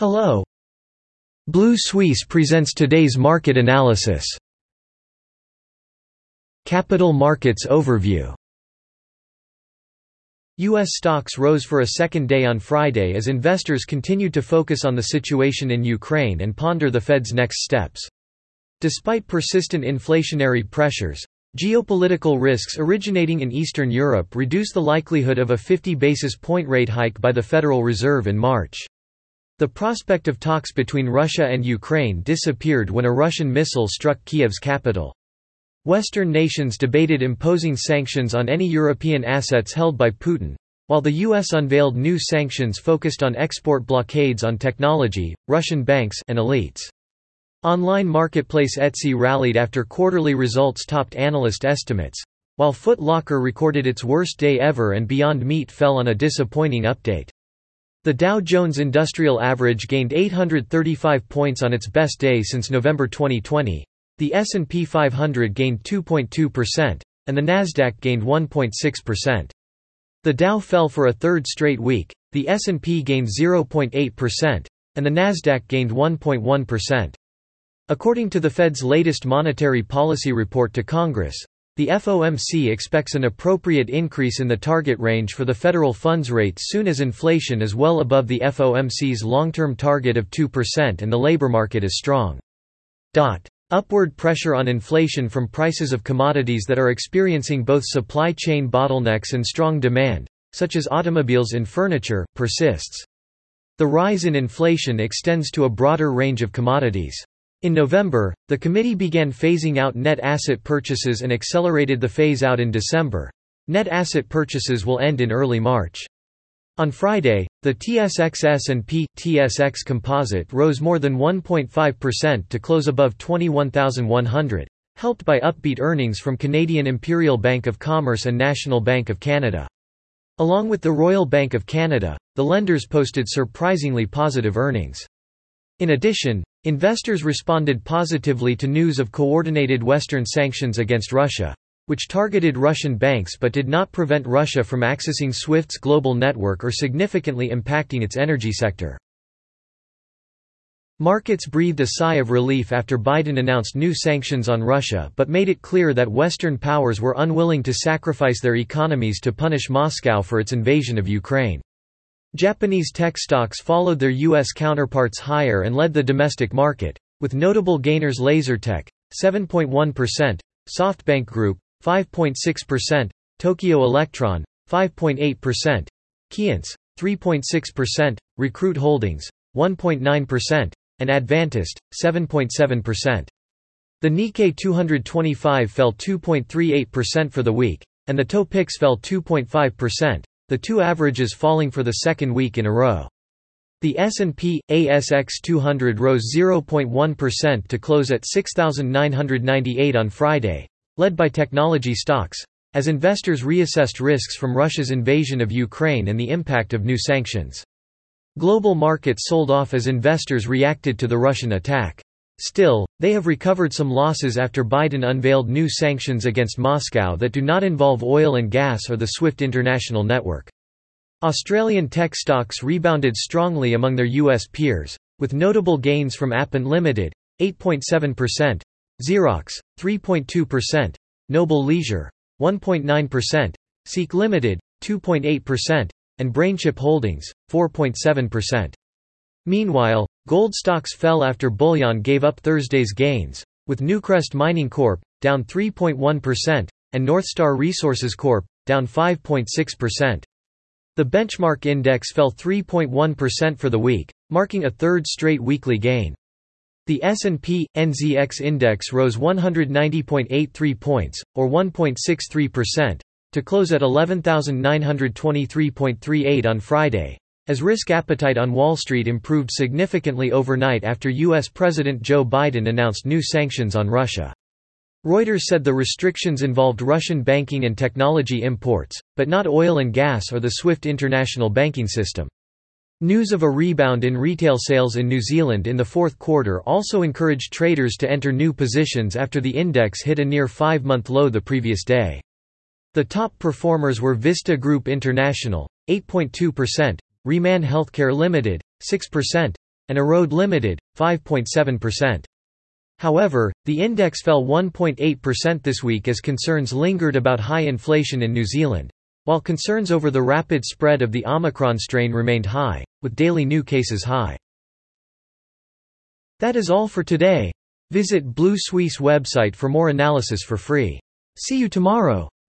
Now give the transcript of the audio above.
Hello. Blue Suisse presents today's market analysis. Capital Markets Overview U.S. stocks rose for a second day on Friday as investors continued to focus on the situation in Ukraine and ponder the Fed's next steps. Despite persistent inflationary pressures, geopolitical risks originating in Eastern Europe reduce the likelihood of a 50 basis point rate hike by the Federal Reserve in March. The prospect of talks between Russia and Ukraine disappeared when a Russian missile struck Kiev's capital. Western nations debated imposing sanctions on any European assets held by Putin, while the U.S. unveiled new sanctions focused on export blockades on technology, Russian banks and elites. Online marketplace Etsy rallied after quarterly results topped analyst estimates, while Foot Locker recorded its worst day ever and Beyond Meat fell on a disappointing update. The Dow Jones Industrial Average gained 835 points on its best day since November 2020, the S&P 500 gained 2.2%, and the Nasdaq gained 1.6%. The Dow fell for a third straight week, the S&P gained 0.8%, and the Nasdaq gained 1.1%. According to the Fed's latest monetary policy report to Congress, the FOMC expects an appropriate increase in the target range for the federal funds rate soon as inflation is well above the FOMC's long-term target of 2% and the labor market is strong. Upward pressure on inflation from prices of commodities that are experiencing both supply chain bottlenecks and strong demand, such as automobiles and furniture, persists. The rise in inflation extends to a broader range of commodities. In November, the committee began phasing out net asset purchases and accelerated the phase-out in December. Net asset purchases will end in early March. On Friday, the TSX S&P TSX Composite rose more than 1.5% to close above 21,100, helped by upbeat earnings from Canadian Imperial Bank of Commerce and National Bank of Canada. Along with the Royal Bank of Canada, the lenders posted surprisingly positive earnings. In addition, investors responded positively to news of coordinated Western sanctions against Russia, which targeted Russian banks but did not prevent Russia from accessing SWIFT's global network or significantly impacting its energy sector. Markets breathed a sigh of relief after Biden announced new sanctions on Russia but made it clear that Western powers were unwilling to sacrifice their economies to punish Moscow for its invasion of Ukraine. Japanese tech stocks followed their U.S. counterparts higher and led the domestic market, with notable gainers Lasertec, 7.1%, SoftBank Group, 5.6%, Tokyo Electron, 5.8%, Keyence, 3.6%, Recruit Holdings, 1.9%, and Advantest, 7.7%. The Nikkei 225 fell 2.38% for the week, and the Topix fell 2.5%, the two averages falling for the second week in a row. The S&P ASX 200 rose 0.1% to close at 6998 on Friday, led by technology stocks, as investors reassessed risks from Russia's invasion of Ukraine and the impact of new sanctions. Global markets sold off as investors reacted to the Russian attack. Still, they have recovered some losses after Biden unveiled new sanctions against Moscow that do not involve oil and gas or the SWIFT international network. Australian tech stocks rebounded strongly among their U.S. peers, with notable gains from Appen Limited, 8.7%, Xero, 3.2%, Noble Leisure, 1.9%, Seek Limited, 2.8%, and BrainChip Holdings, 4.7%. Meanwhile, gold stocks fell after bullion gave up Thursday's gains, with Newcrest Mining Corp. down 3.1%, and Northstar Resources Corp. down 5.6%. The benchmark index fell 3.1% for the week, marking a third straight weekly gain. The S&P NZX index rose 190.83 points or 1.63% to close at 11,923.38 on Friday, as risk appetite on Wall Street improved significantly overnight after U.S. President Joe Biden announced new sanctions on Russia. Reuters said the restrictions involved Russian banking and technology imports, but not oil and gas or the SWIFT international banking system. News of a rebound in retail sales in New Zealand in the fourth quarter also encouraged traders to enter new positions after the index hit a near five-month low the previous day. The top performers were Vista Group International, 8.2%, Ryman Healthcare Limited, 6%, and EROAD limited, 5.7%. However, the index fell 1.8% this week as concerns lingered about high inflation in New Zealand, while concerns over the rapid spread of the Omicron strain remained high, with daily new cases high. That is all for today. Visit Blue Suisse website for more analysis for free. See you tomorrow.